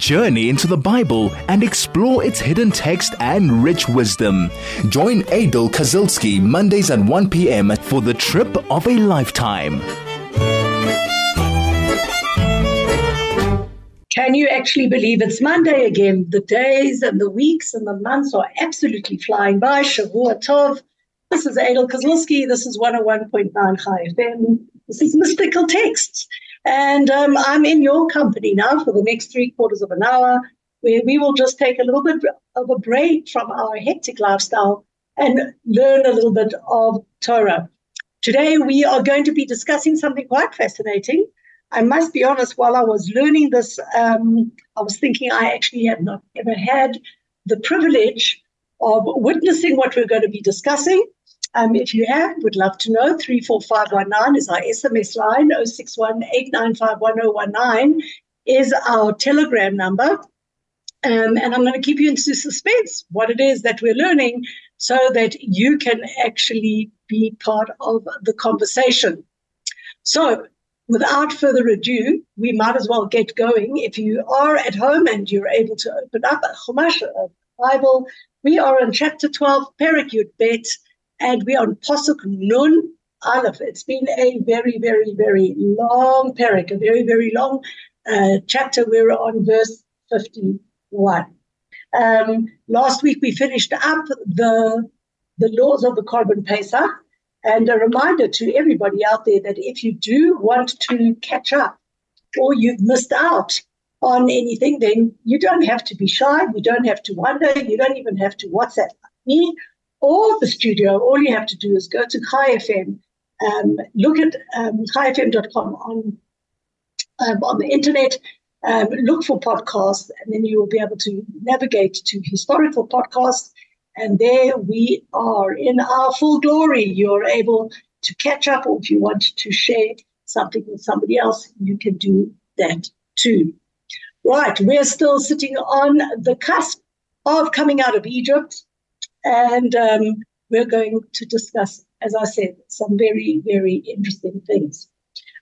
journey into the Bible and explore its hidden text and rich wisdom. Join Aidel Kazilsky Mondays at 1 p.m. for the trip of a lifetime. Can you actually believe it's Monday again? The days and the weeks and the months are absolutely flying by. Shavua Tov. This is Aidel Kazilsky. This is 101.9 Chai FM. This is Mystical Texts. And um, I'm in your company now for the next three quarters of an hour, where we will just take a little bit of a break from our hectic lifestyle and learn a little bit of Torah. Today, we are going to be discussing something quite fascinating. I must be honest, while I was learning this, um, I was thinking I actually had not ever had the privilege of witnessing what we're going to be discussing. Um, if you have, would love to know. 34519 is our SMS line. 61 is our telegram number. Um, and I'm going to keep you into suspense what it is that we're learning so that you can actually be part of the conversation. So, without further ado, we might as well get going. If you are at home and you're able to open up a Chumash, a Bible, we are in chapter 12, Perek Yud Bet, and we are on Pasuk Nun Aleph. It's been a very, very, very long Perek, a very, very long uh, chapter. We're on verse 51. Um, last week we finished up the the laws of the Korban Pesach, and a reminder to everybody out there that if you do want to catch up or you've missed out on anything, then you don't have to be shy. You don't have to wonder. You don't even have to WhatsApp me or the studio. All you have to do is go to Chai FM, um, look at um, chaifm.com on, um, on the internet, um, look for podcasts, and then you will be able to navigate to historical podcasts and there we are in our full glory. You're able to catch up, or if you want to share something with somebody else, you can do that too. Right, we're still sitting on the cusp of coming out of Egypt, and um, we're going to discuss, as I said, some very, very interesting things.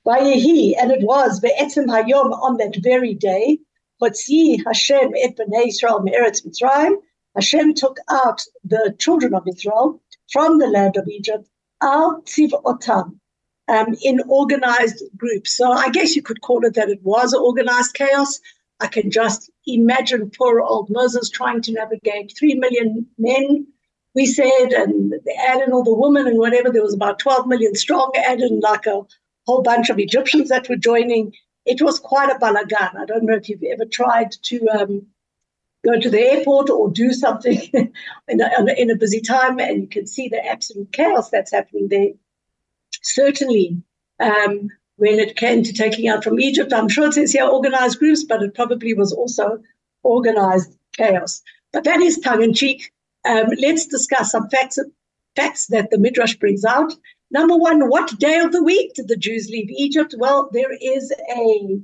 Vayehi, and it was Be'etzim Hayom on that very day, Hotzi Hashem et Bnei Israel Me'eretz Mitzrayim, Hashem took out the children of Israel from the land of Egypt, al tziv'otam, um, in organized groups. So I guess you could call it that it was organized chaos. I can just imagine poor old Moses trying to navigate three million men, we said, and add in all the women and whatever. There was about 12 million strong, add in like a whole bunch of Egyptians that were joining. It was quite a balagan. I don't know if you've ever tried to um, go to the airport or do something in, a, in a busy time, and you can see the absolute chaos that's happening there. Certainly, um, when it came to taking out from Egypt, I'm sure it says here organized groups, but it probably was also organized chaos. But that is tongue in cheek. Um, let's discuss some facts, facts that the Midrash brings out. Number one, what day of the week did the Jews leave Egypt? Well, there is a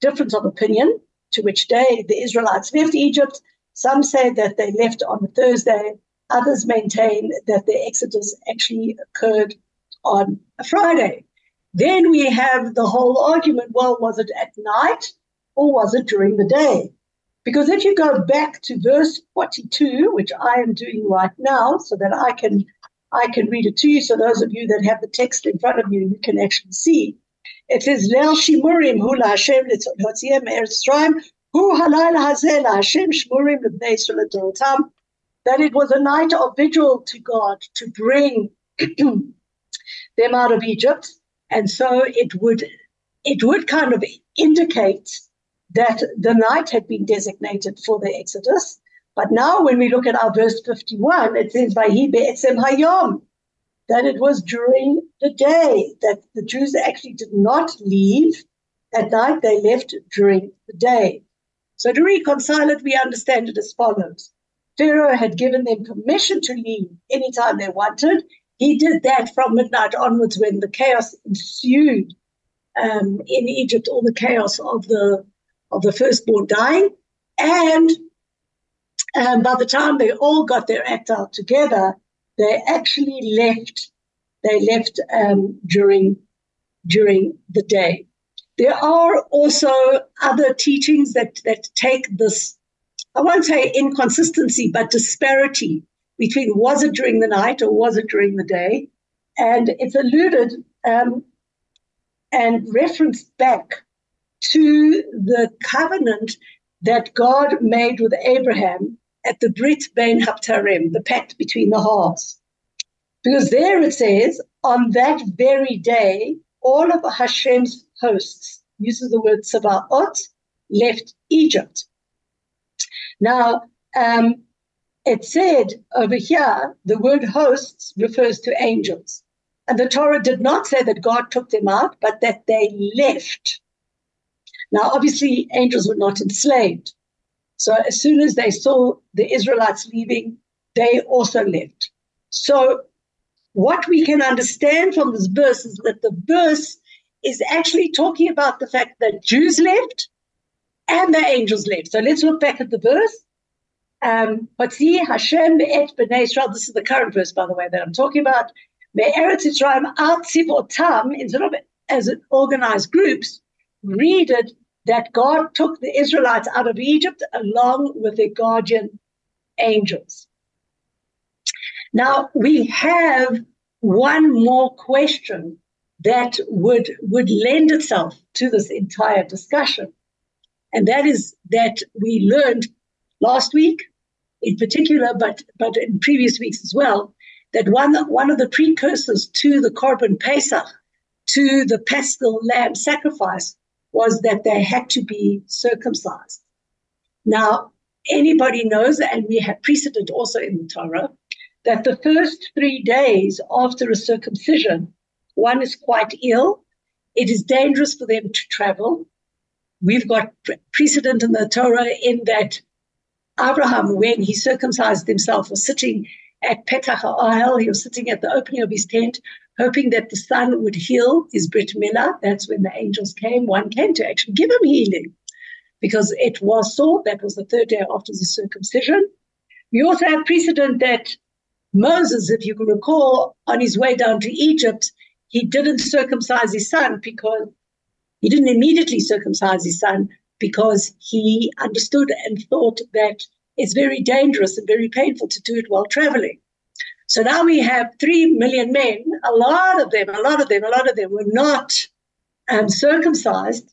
difference of opinion to which day the Israelites left Egypt. Some say that they left on a Thursday. Others maintain that the exodus actually occurred on a Friday. Then we have the whole argument well, was it at night or was it during the day? Because if you go back to verse 42, which I am doing right now, so that I can I can read it to you. So those of you that have the text in front of you, you can actually see. It says, Leil Shimurim hu Hashem me'eretz Yisrael, hu halayla hazeh Hashem Shimurim l'bnei Yisrael that it was a night of vigil to God to bring them out of Egypt. And so it would it would kind of indicate that the night had been designated for the Exodus. But now when we look at our verse 51, it says, be'etzem hayom that it was during the day that the Jews actually did not leave at night, they left during the day. So to reconcile it, we understand it as follows. Pharaoh had given them permission to leave anytime they wanted. He did that from midnight onwards when the chaos ensued um, in Egypt, all the chaos of the of the firstborn dying. And um, by the time they all got their act out together, they actually left. They left um, during during the day. There are also other teachings that, that take this, I won't say inconsistency, but disparity between was it during the night or was it during the day. And it's alluded um, and referenced back to the covenant that God made with Abraham at the Brit Bein HaBetarim, the pact between the halves. Because there it says, on that very day, all of Hashem's hosts, uses the word Sabaot, left Egypt. Now, um, it said over here, the word hosts refers to angels. And the Torah did not say that God took them out, but that they left. Now, obviously, angels were not enslaved. So as soon as they saw the Israelites leaving, they also left. So what we can understand from this verse is that the verse is actually talking about the fact that Jews left and the angels left. So let's look back at the verse. Um, Hashem et b'nei Israel. This is the current verse, by the way, that I'm talking about. Me'eretz Yisrael out sivotam, instead of as organized groups, read it that God took the Israelites out of Egypt along with their guardian angels. Now we have one more question that would would lend itself to this entire discussion. And that is that we learned last week in particular, but but in previous weeks as well, that one one of the precursors to the Korban Pesach, to the Paschal lamb sacrifice, was that they had to be circumcised. Now, anybody knows, and we have precedent also in the Torah, that the first three days after a circumcision, one is quite ill. It is dangerous for them to travel. We've got precedent in the Torah in that Abraham, when he circumcised himself, was sitting at Petach Ha'ohel. He was sitting at the opening of his tent, hoping that the sun would heal his Brit Milah. That's when the angels came. One came to actually give him healing because it was so. That was the third day after the circumcision. We also have precedent that Moses, if you can recall, on his way down to Egypt, he didn't circumcise his son because he didn't immediately circumcise his son because he understood and thought that it's very dangerous and very painful to do it while traveling. So now we have three million men, a lot of them, a lot of them, a lot of them were not um, circumcised.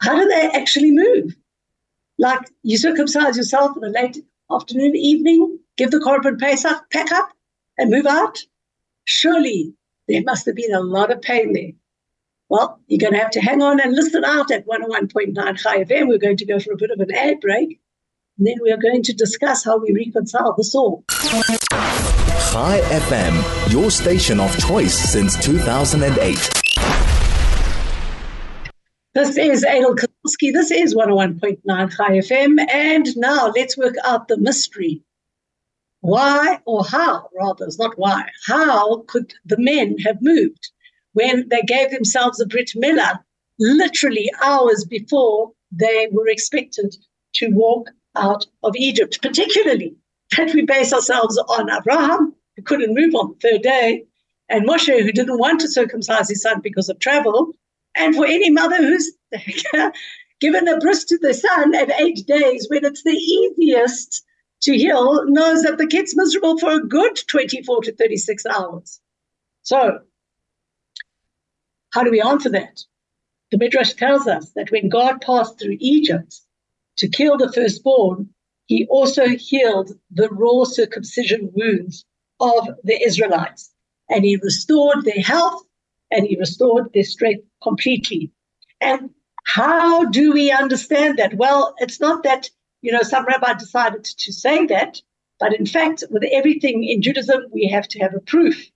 How do they actually move? Like you circumcise yourself in the late afternoon, evening, give the Korban Pesach, pack up and move out? Surely there must have been a lot of pain there. Well, you're going to have to hang on and listen out at 101.9 Chai FM. We're going to go for a bit of an ad break. And then we are going to discuss how we reconcile this all. Chai FM, your station of choice since 2008. This is Aidel Kazilsky. This is 101.9 Chai FM. And now let's work out the mystery why or how, rather, it's not why, how could the men have moved when they gave themselves a Brit Milah literally hours before they were expected to walk out of Egypt, particularly that we base ourselves on Abraham, who couldn't move on the third day, and Moshe, who didn't want to circumcise his son because of travel, and for any mother who's given a bris to the son at eight days when it's the easiest to heal knows that the kid's miserable for a good 24 to 36 hours. So, how do we answer that? The Midrash tells us that when God passed through Egypt to kill the firstborn, he also healed the raw circumcision wounds of the Israelites. And he restored their health and he restored their strength completely. And how do we understand that? Well, it's not that you know, some rabbi decided to say that, but in fact, with everything in Judaism, we have to have a proof.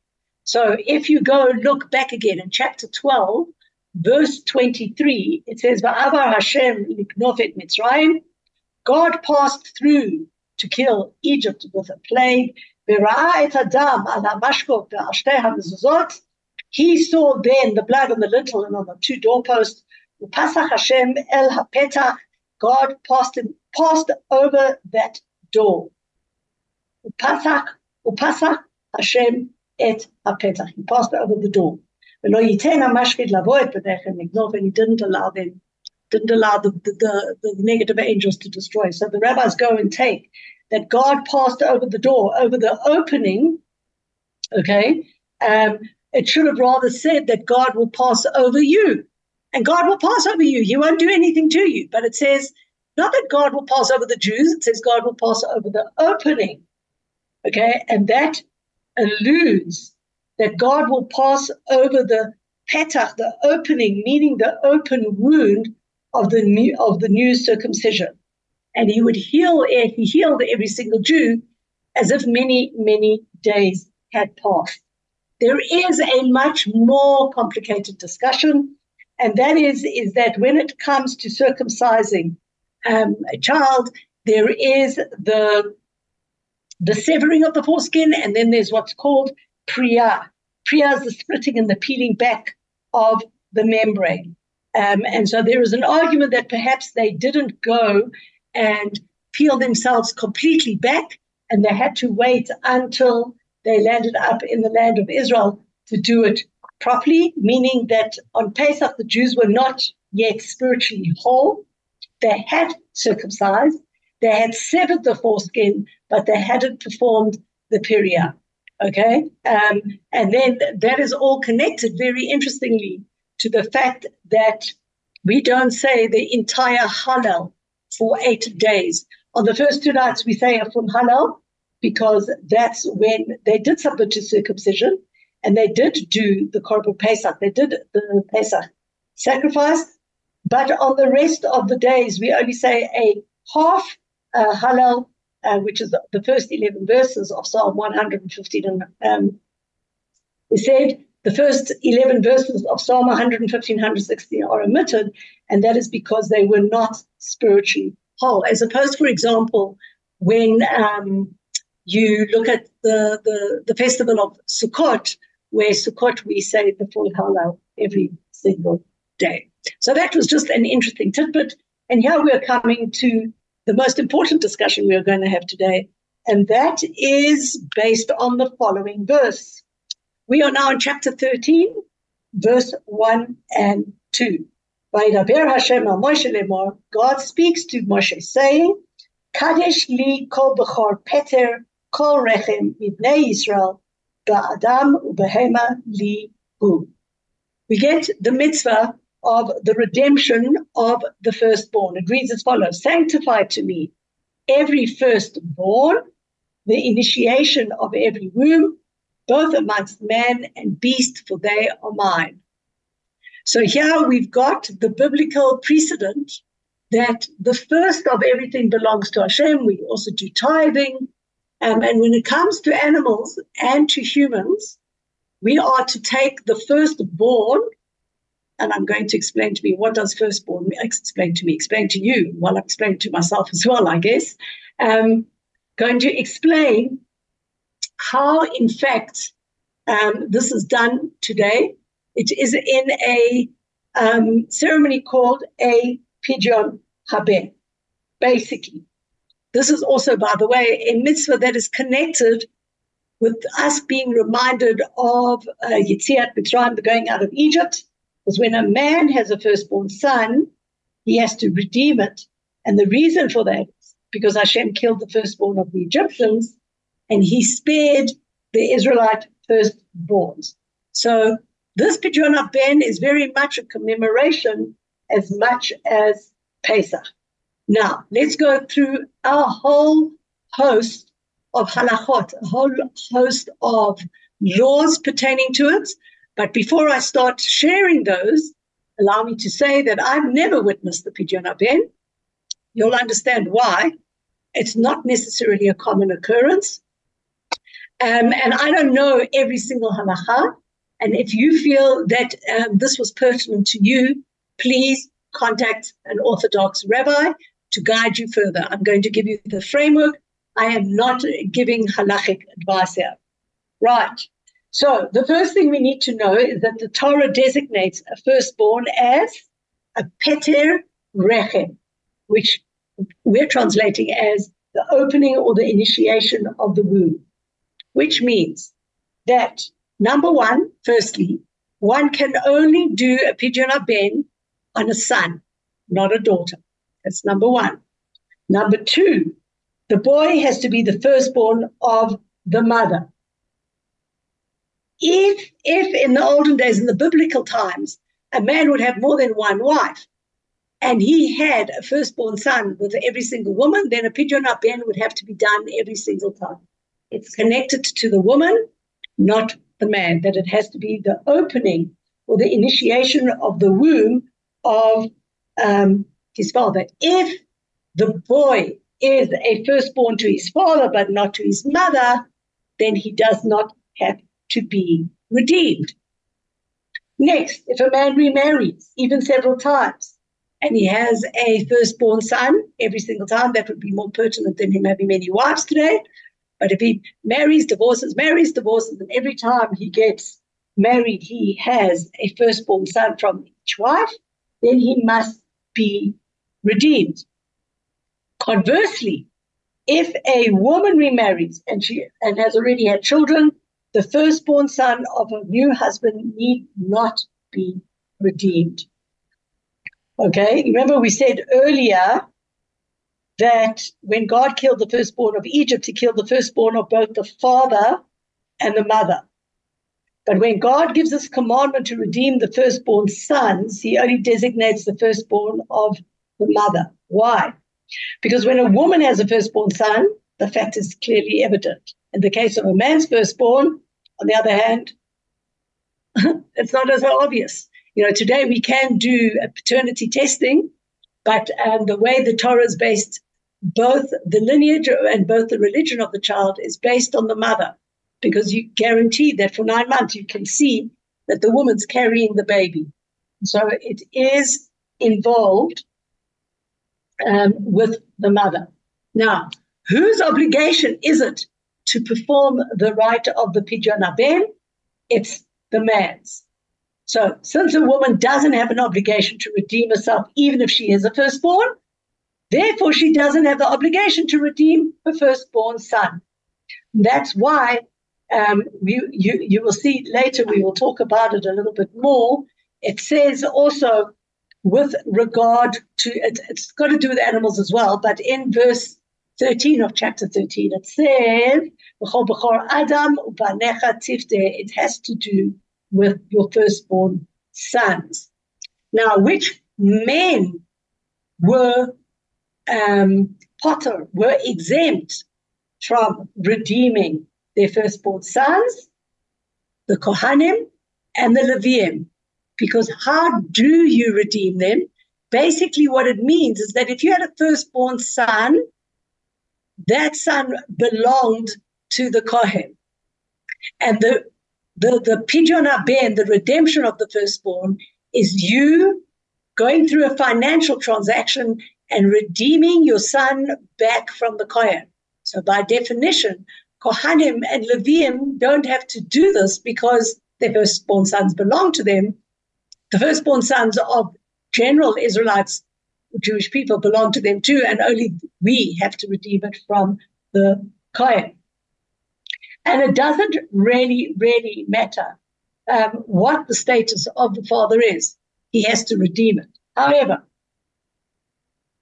So if you go look back again in chapter 12, verse 23, it says, Va'avar Hashem liknofet Mitzrayim. God passed through to kill Egypt with a plague. He saw then the blood on the lintel and on the two doorposts. Hashem el hapeta. God passed in, passed over that door. Upasach, upasach Hashem et hapetach. He passed over the door. but he didn't allow them, didn't allow the, the, the, the negative angels to destroy. So the rabbis go and take that God passed over the door, over the opening, okay? Um, it should have rather said that God will pass over you. And God will pass over you. He won't do anything to you. But it says, not that God will pass over the Jews, it says God will pass over the opening. Okay? And that alludes that God will pass over the petach, the opening, meaning the open wound of the new of the new circumcision. And he would heal he healed every single Jew as if many, many days had passed. There is a much more complicated discussion, and that is, is that when it comes to circumcising um, a child, there is the the severing of the foreskin, and then there's what's called priya. Priya is the splitting and the peeling back of the membrane. Um, and so there is an argument that perhaps they didn't go and peel themselves completely back, and they had to wait until they landed up in the land of Israel to do it properly, meaning that on Pesach, the Jews were not yet spiritually whole. They had circumcised, they had severed the foreskin, but they hadn't performed the Piriya. Okay? Um, and then that is all connected very interestingly to the fact that we don't say the entire Hallel for eight days. On the first two nights, we say a full Hallel, because that's when they did submit to circumcision and they did do the Korban Pesach. They did the Pesach sacrifice. But on the rest of the days, we only say a half uh, Hallel, uh, which is the first 11 verses of Psalm 115. And um, we said the first 11 verses of Psalm 115, 116 are omitted, and that is because they were not spiritually whole. As opposed, for example, when um, you look at the, the, the festival of Sukkot, where Sukkot we say the full Hallel every single day. So that was just an interesting tidbit. And here we're coming to the most important discussion we are going to have today, and that is based on the following verse. We are now in chapter 13, verse 1 and 2. God speaks to Moshe, saying, Kadesh li kol bechor peter kol rechem ibnei Israel ba'adam ubehema li hu. We get the mitzvah of the redemption of the firstborn. It reads as follows Sanctify to me every firstborn, the initiation of every womb, both amongst man and beast, for they are mine. So here we've got the biblical precedent that the first of everything belongs to Hashem. We also do tithing. Um, and when it comes to animals and to humans, we are to take the firstborn, and I'm going to explain to me what does firstborn explain to me, explain to you, while I explain to myself as well, I guess. Um, going to explain how, in fact, um, this is done today. It is in a um, ceremony called a pidyon haben, basically. This is also, by the way, a mitzvah that is connected with us being reminded of uh, Yetziat Mitzrayim, the going out of Egypt. Because when a man has a firstborn son, he has to redeem it. And the reason for that is because Hashem killed the firstborn of the Egyptians and he spared the Israelite firstborns. So this Pidyon Ben is very much a commemoration as much as Pesach. Now, let's go through a whole host of halachot, a whole host of laws pertaining to it. But before I start sharing those, allow me to say that I've never witnessed the Pidyon Ben. You'll understand why. It's not necessarily a common occurrence. Um, and I don't know every single halacha. And if you feel that um, this was pertinent to you, please contact an Orthodox rabbi to guide you further. I'm going to give you the framework. I am not giving halachic advice here. Right. So the first thing we need to know is that the Torah designates a firstborn as a peter rechem, which we're translating as the opening or the initiation of the womb, which means that number one, firstly, one can only do a pidyon ben on a son, not a daughter. That's number one. Number two, the boy has to be the firstborn of the mother. If, if in the olden days, in the biblical times, a man would have more than one wife, and he had a firstborn son with every single woman, then a pidyon ben would have to be done every single time. It's connected to the woman, not the man, that it has to be the opening or the initiation of the womb of um, his father. If the boy is a firstborn to his father but not to his mother, then he does not have to be redeemed. Next, if a man remarries, even several times, and he has a firstborn son every single time, that would be more pertinent than him having many wives today. But if he marries, divorces, marries, divorces, and every time he gets married, he has a firstborn son from each wife, then he must be redeemed. Conversely, if a woman remarries and she and has already had children, the firstborn son of a new husband need not be redeemed. Okay, remember we said earlier that when God killed the firstborn of Egypt, he killed the firstborn of both the father and the mother. But when God gives us commandment to redeem the firstborn sons, he only designates the firstborn of the mother. Why? Because when a woman has a firstborn son, the fact is clearly evident. In the case of a man's firstborn, on the other hand, it's not as obvious. You know, today we can do paternity testing, but um, the way the Torah is based both the lineage and both the religion of the child is based on the mother because you guarantee that for nine months you can see that the woman's carrying the baby. So it is involved um, with the mother. Now, whose obligation is it to perform the rite of the Pidyon Ben? It's the man's. So, since a woman doesn't have an obligation to redeem herself, even if she is a firstborn, Therefore, she doesn't have the obligation to redeem her firstborn son. That's why um, you, you, you will see later, we will talk about it a little bit more. It says also with regard to, it, it's got to do with animals as well, but in verse 13 of chapter 13, it says, Adam it has to do with your firstborn sons. Now, which men were um, potter were exempt from redeeming their firstborn sons, the Kohanim, and the Leviim. Because how do you redeem them? Basically, what it means is that if you had a firstborn son, that son belonged to the Kohen. And the the, the Pidyon Ben, the redemption of the firstborn, is you going through a financial transaction and redeeming your son back from the Kohen. So by definition, Kohanim and Leviim don't have to do this because their firstborn sons belong to them. The firstborn sons of general Israelites, Jewish people, belong to them too, and only we have to redeem it from the Kohen. And it doesn't really, really matter um, what the status of the father is. He has to redeem it. However,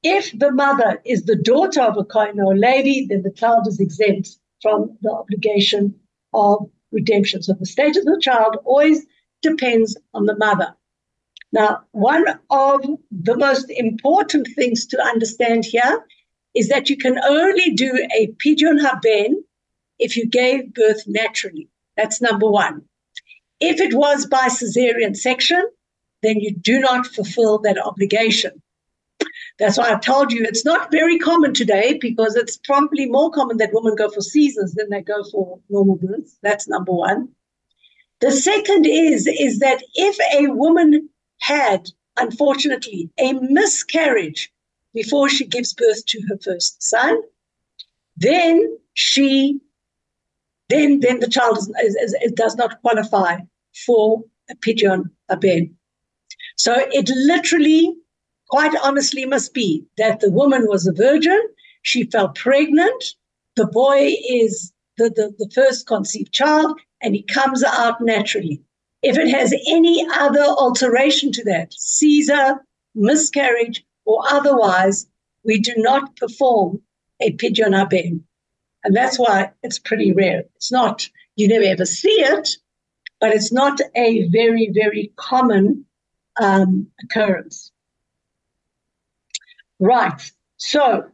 if the mother is the daughter of a Kohen or a Levi, then the child is exempt from the obligation of redemption. So the state of the child always depends on the mother. Now, one of the most important things to understand here is that you can only do a pidyon haben if you gave birth naturally. That's number one. If it was by cesarean section, then you do not fulfill that obligation. That's why I've told you it's not very common today because it's probably more common that women go for Caesars than they go for normal births. That's number one. The second is, is that if a woman had, unfortunately, a miscarriage before she gives birth to her first son, then she, then, then the child is, is, is, does not qualify for a pidyon ben. So it literally quite honestly must be that the woman was a virgin, she fell pregnant, the boy is the, the, the first conceived child, and he comes out naturally. If it has any other alteration to that, Caesar, miscarriage, or otherwise, we do not perform a pidyon haben. And that's why it's pretty rare. It's not, you never ever see it, but it's not a very, very common um, occurrence. Right. So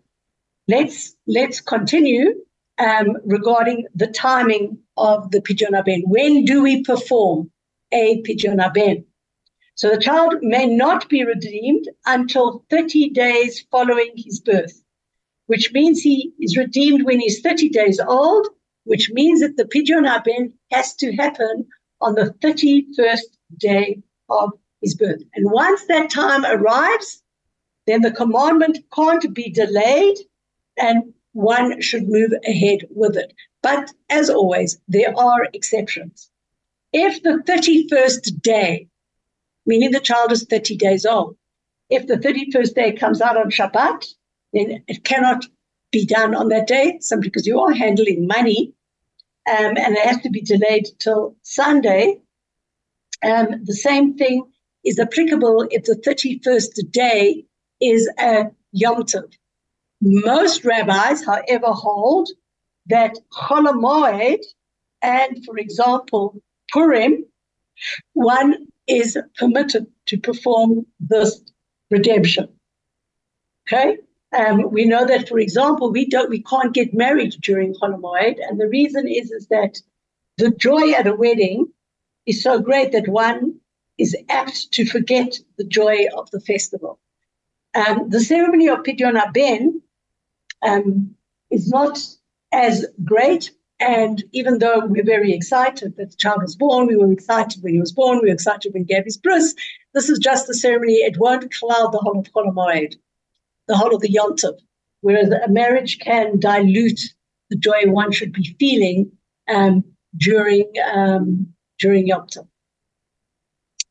let's let's continue um, regarding the timing of the pidyon haben. When do we perform a pidyon haben? So the child may not be redeemed until 30 days following his birth, which means he is redeemed when he's 30 days old, which means that the pidyon haben has to happen on the 31st day of his birth. And once that time arrives, then the commandment can't be delayed and one should move ahead with it. But as always, there are exceptions. If the 31st day, meaning the child is 30 days old, if the 31st day comes out on Shabbat, then it cannot be done on that day simply because you are handling money um, and it has to be delayed till Sunday. Um, the same thing is applicable if the 31st day is a Yom Tov. Most rabbis, however, hold that Chol and, for example, Purim, one is permitted to perform this redemption. Okay, um, we know that, for example, we don't, we can't get married during Chol and the reason is is that the joy at a wedding is so great that one is apt to forget the joy of the festival. Um, the ceremony of Pidyon Haben um, is not as great. And even though we're very excited that the child was born, we were excited when he was born, we were excited when he gave his bris. This is just the ceremony. It won't cloud the whole of Chol the whole of the Yontif. Whereas a marriage can dilute the joy one should be feeling um, during um, during Yom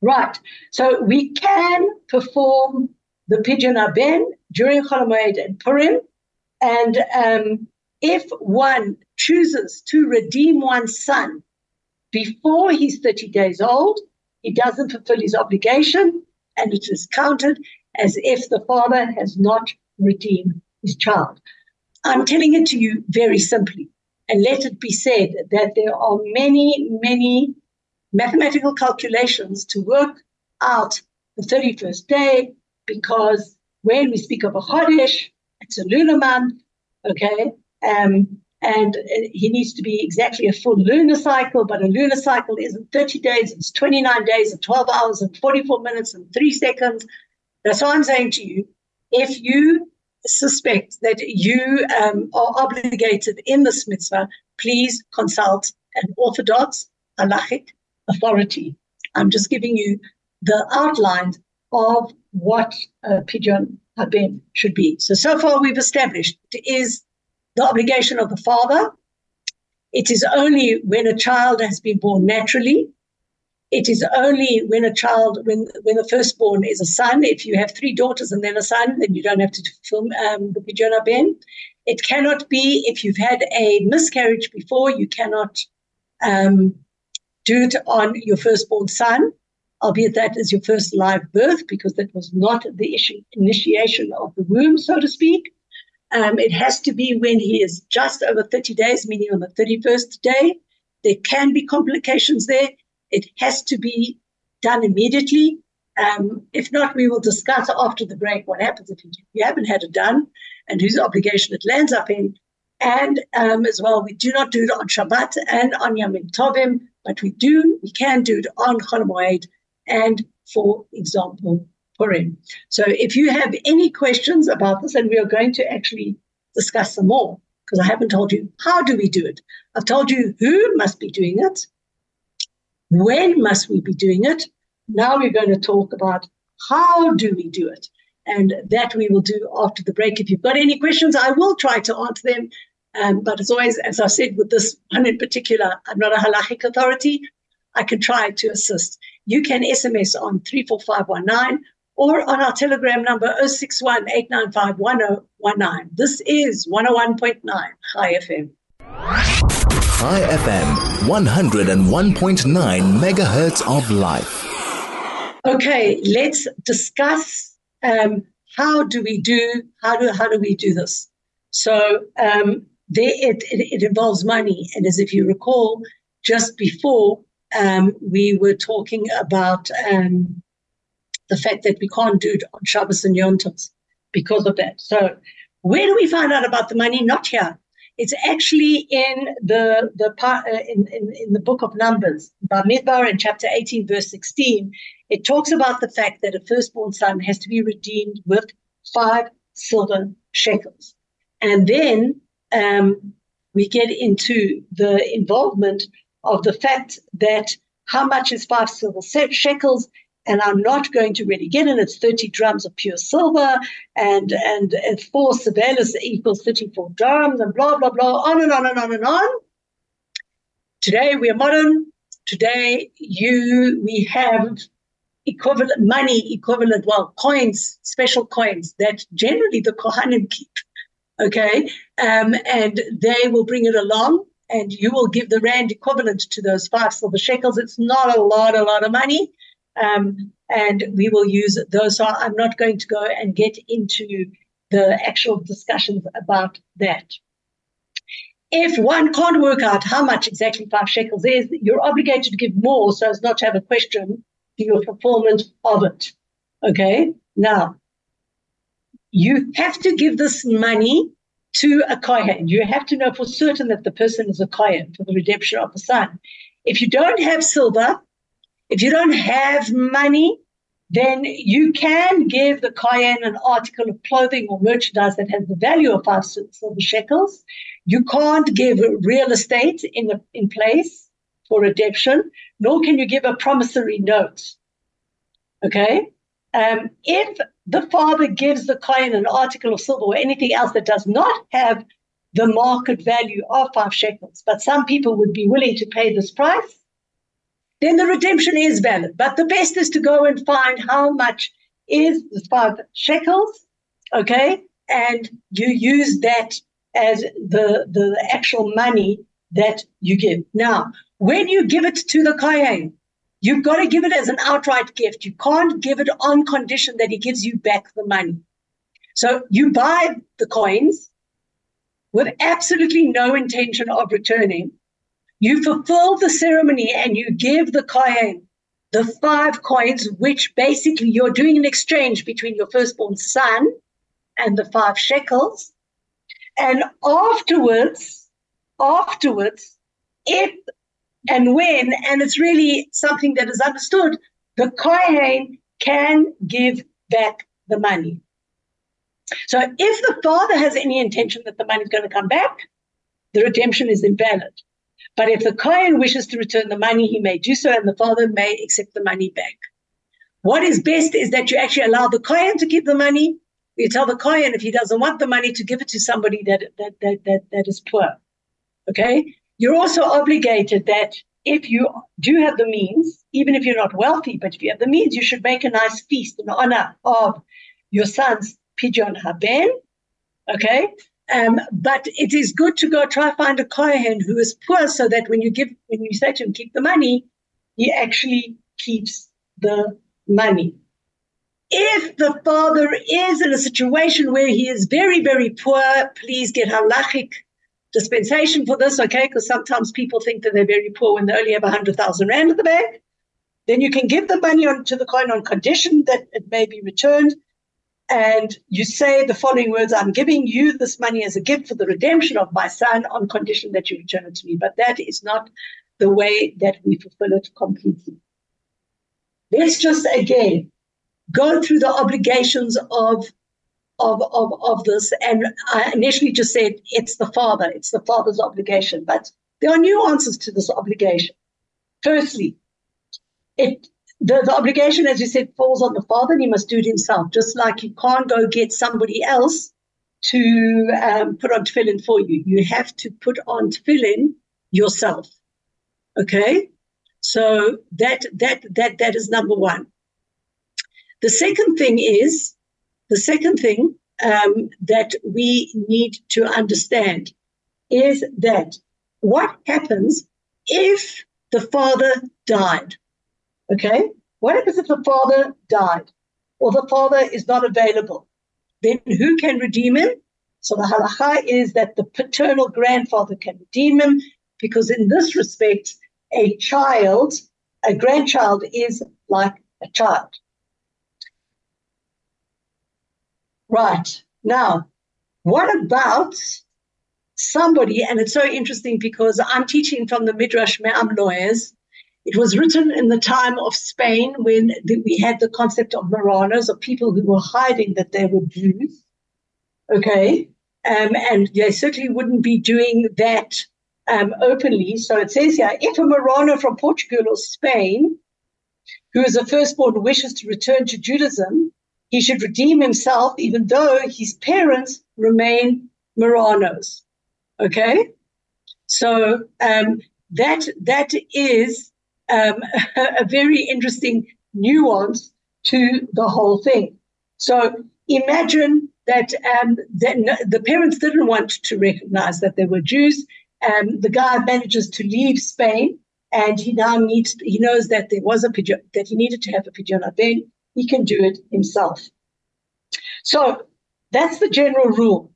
Right. So we can perform the Pidyon Haben during Chol and Purim. And um, if one chooses to redeem one's son before he's 30 days old, he doesn't fulfill his obligation and it is counted as if the father has not redeemed his child. I'm telling it to you very simply. And let it be said that there are many, many mathematical calculations to work out the 31st day because when we speak of a Chodesh, it's a lunar month, okay? Um, and he needs to be exactly a full lunar cycle, but a lunar cycle isn't 30 days, it's 29 days and 12 hours and 44 minutes and three seconds. That's why I'm saying to you if you suspect that you um, are obligated in this mitzvah, please consult an Orthodox halachic authority. I'm just giving you the outline of what uh, Pidyon Haben should be. So, so far we've established it is the obligation of the father. It is only when a child has been born naturally. It is only when a child, when when the firstborn is a son. If you have three daughters and then a son, then you don't have to film um, the Pidyon Haben. It cannot be if you've had a miscarriage before. You cannot um, do it on your firstborn son albeit that is your first live birth because that was not the issue, initiation of the womb, so to speak. Um, it has to be when he is just over 30 days, meaning on the 31st day. There can be complications there. It has to be done immediately. Um, if not, we will discuss after the break what happens if you haven't had it done and whose obligation it lands up in. And um, as well, we do not do it on Shabbat and on Yom Tovim, but we do, we can do it on Chol and, for example, Purim. So if you have any questions about this, and we are going to actually discuss some more, because I haven't told you how do we do it. I've told you who must be doing it, when must we be doing it. Now we're going to talk about how do we do it. And that we will do after the break. If you've got any questions, I will try to answer them. Um, but as always, as I said with this one in particular, I'm not a halachic authority. I can try to assist you can SMS on 34519 or on our telegram number 61 This is 101.9 Chai FM. Chai FM, 101.9 megahertz of life. Okay, let's discuss um, how do we do how do how do we do this? So um, there, it, it, it involves money, and as if you recall, just before um, we were talking about um, the fact that we can't do it on Shabbos and Yom Tov because of that. So where do we find out about the money? Not here. It's actually in the the uh, in, in, in the book of Numbers, Bamidbar in chapter 18, verse 16. It talks about the fact that a firstborn son has to be redeemed with five silver shekels. And then um, we get into the involvement of the fact that how much is five silver shekels and I'm not going to really get in. It's 30 drums of pure silver, and and, and four sebelos equals 34 drums, and blah blah blah, on and on and on and on. Today we are modern. Today you we have equivalent money, equivalent well coins, special coins that generally the Kohanim keep. Okay, um, and they will bring it along. And you will give the rand equivalent to those five silver shekels. It's not a lot, a lot of money, um, and we will use those. So I'm not going to go and get into the actual discussions about that. If one can't work out how much exactly five shekels is, you're obligated to give more so as not to have a question to your performance of it. Okay? Now, you have to give this money to a kohen. You have to know for certain that the person is a kohen for the redemption of the son. If you don't have silver, if you don't have money, then you can give the Kohen an article of clothing or merchandise that has the value of five silver shekels. You can't give real estate in, a, in place for redemption, nor can you give a promissory note. Okay? Um, if the father gives the Kohen an article of silver or anything else that does not have the market value of five shekels, but some people would be willing to pay this price, then the redemption is valid. But the best is to go and find how much is five shekels, okay? And you use that as the, the actual money that you give. Now, when you give it to the Kohen, you've got to give it as an outright gift. You can't give it on condition that he gives you back the money. So you buy the coins with absolutely no intention of returning. You fulfill the ceremony and you give the Kohen the five coins, which basically you're doing an exchange between your firstborn son and the five shekels. And afterwards, afterwards, if and when, and it's really something that is understood, the Kohen can give back the money. So if the father has any intention that the money is going to come back, the redemption is invalid. But if the Kohen wishes to return the money, he may do so, and the father may accept the money back. What is best is that you actually allow the Kohen to keep the money. You tell the Kohen if he doesn't want the money to give it to somebody that that that that, that is poor. Okay? You're also obligated that if you do have the means, even if you're not wealthy, but if you have the means, you should make a nice feast in honor of your son's Pidyon Haben. Okay? Um, but it is good to go try find a kohen who is poor, so that when you give, when you say to him, keep the money, he actually keeps the money. If the father is in a situation where he is very, very poor, please get halachic dispensation for this, okay? Because sometimes people think that they're very poor when they only have a hundred thousand rand in the bank. Then you can give the money on to the Kohen on condition that it may be returned and you say the following words I'm giving you this money as a gift for the redemption of my son on condition that you return it to me. But that is not the way that we fulfill it completely. Let's just again go through the obligations of of, of, of this. And I initially just said it's the father, it's the father's obligation. But there are nuances to this obligation. Firstly, it the, the obligation, as you said, falls on the father and he must do it himself, just like you can't go get somebody else to um, put on tefillin for you. You have to put on tefillin yourself. Okay? So that that that that is number one. The second thing is the second thing um, that we need to understand is that what happens if the father died? Okay? What happens if the father died or the father is not available? Then who can redeem him? So the halacha is that the paternal grandfather can redeem him because in this respect, a child, a grandchild is like a child. Right. Now, what about somebody, and it's so interesting because I'm teaching from the Midrash Me'am Lo'ez. It was written in the time of Spain when the, we had the concept of Marranos, of people who were hiding that they were Jews. Okay. Um, and they certainly wouldn't be doing that um, openly. So it says here if a Marrano from Portugal or Spain, who is a firstborn, wishes to return to Judaism, he should redeem himself, even though his parents remain Marranos. Okay, so um, that that is um, a, very interesting nuance to the whole thing. So imagine that um, the parents didn't want to recognize that they were Jews. Um, the guy manages to leave Spain, and he now needs. He knows that there was a pidyon that he needed to have a pidyon ben. He can do it himself. So that's the general rule,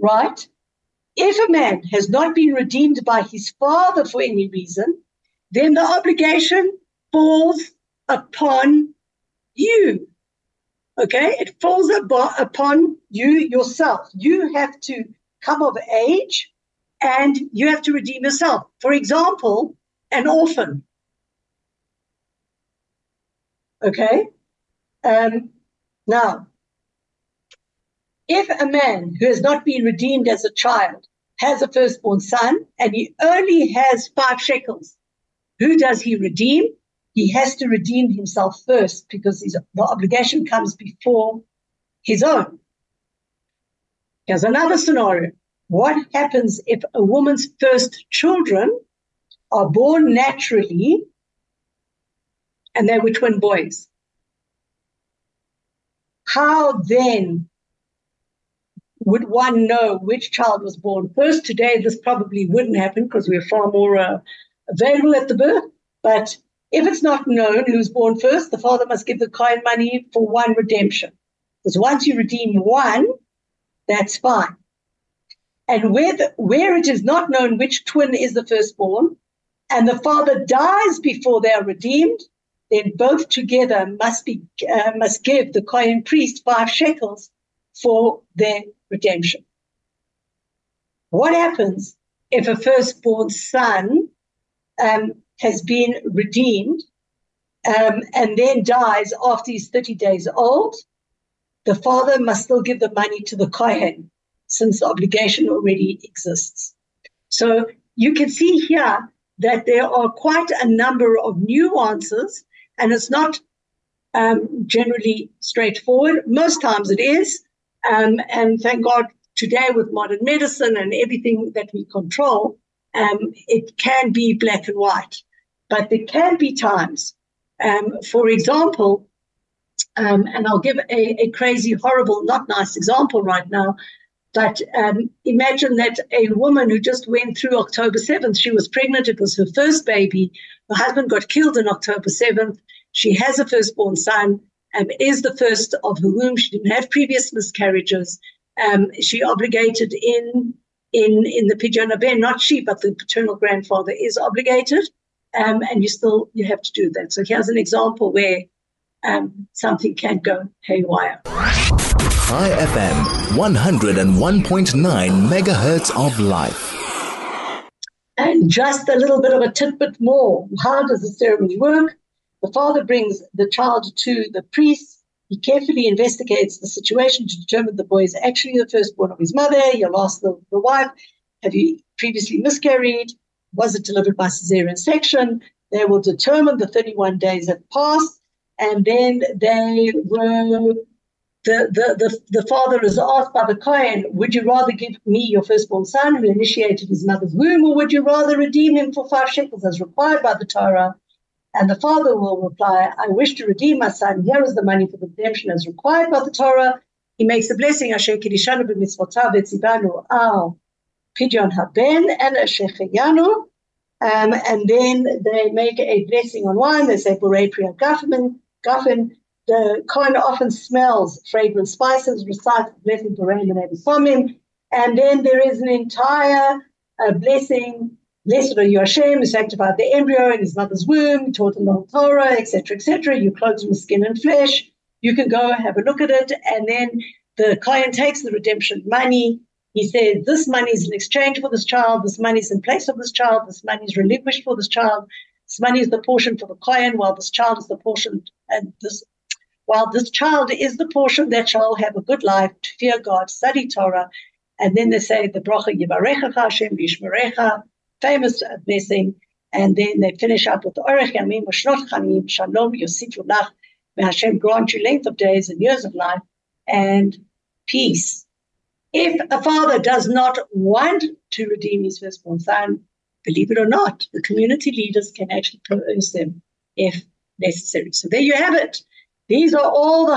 right? If a man has not been redeemed by his father for any reason, then the obligation falls upon you. Okay, it falls upon you yourself. You have to come of age and you have to redeem yourself. For example, an orphan. Okay, um, now if a man who has not been redeemed as a child has a firstborn son and he only has five shekels, who does he redeem? He has to redeem himself first because the obligation comes before his own. Here's another scenario. What happens if a woman's first children are born naturally and they were twin boys? How then would one know which child was born first? Today, this probably wouldn't happen because we're far more uh, available at the birth. But if it's not known who's born first, the father must give the coin money for one redemption. Because once you redeem one, that's fine. And where, the, where it is not known which twin is the firstborn, and the father dies before they are redeemed, then both together must be uh, must give the Kohen priest five shekels for their redemption. What happens if a firstborn son um, has been redeemed um, and then dies after he's 30 days old? The father must still give the money to the Kohen since the obligation already exists. So you can see here that there are quite a number of nuances, and it's not um, generally straightforward. Most times it is, um, and thank God today with modern medicine and everything that we control, um, it can be black and white. But there can be times, um, for example, um, and I'll give a, a, crazy, horrible, not nice example right now. But um, imagine that a woman who just went through October 7th, she was pregnant, it was her first baby. Her husband got killed on October 7th. She has a firstborn son um, is the first of her womb. She didn't have previous miscarriages. Um, she obligated in in in the pidyon ben, not she, but the paternal grandfather is obligated, um, and you still you have to do that. So here's an example where um, something can go haywire. Chai FM, 101.9 megahertz of life. And just a little bit of a tidbit more. How does the ceremony work? The father brings the child to the priest. He carefully investigates the situation to determine the boy is actually the firstborn of his mother. He'll ask the, the wife, Have you previously miscarried? Was it delivered by cesarean section? They will determine the 31 days have passed, and then they will. The, the, the, the father is asked by the Kohen, Would you rather give me your firstborn son who initiated his mother's womb, or would you rather redeem him for five shekels as required by the Torah? And the father will reply, I wish to redeem my son. Here is the money for the redemption as required by the Torah. He makes a blessing, Asher Kidshanu b'mitzvotav al Pidyon Haben and. Um, and then they make a blessing on wine. They say Borei Pri Hagafen. Gaffin. The Kohen often smells fragrant spices, recites the blessing Borei Menei And then there is an entire uh, blessing. Blessed are you Hashem, who sanctified the embryo in his mother's womb, taught the Torah, etc., etc. You clothed him with skin and flesh. You can go have a look at it. And then the client takes the redemption money he says, This money is in exchange for this child, this money is in place of this child, this money is relinquished for this child, this money is the portion for the Kohen, while this child is the portion, and this while this child is the portion that shall have a good life, to fear God, study Torah, and then they say the bracha Yivarecha Hashem Yishmerecha, famous blessing, and then they finish up with the Orech Yamim Shnot Chamim Shalom Yosifu Lach, may Hashem grant you length of days and years of life, and peace. If a father does not want to redeem his firstborn son, believe it or not, the community leaders can actually coerce them if necessary. So there you have it. These are all the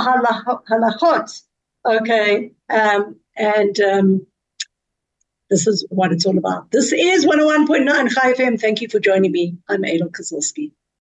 halachot. Okay. Um, and um, this is what it's all about. This is 101.9 Chai FM. Thank you for joining me. I'm Aidel Kazilsky.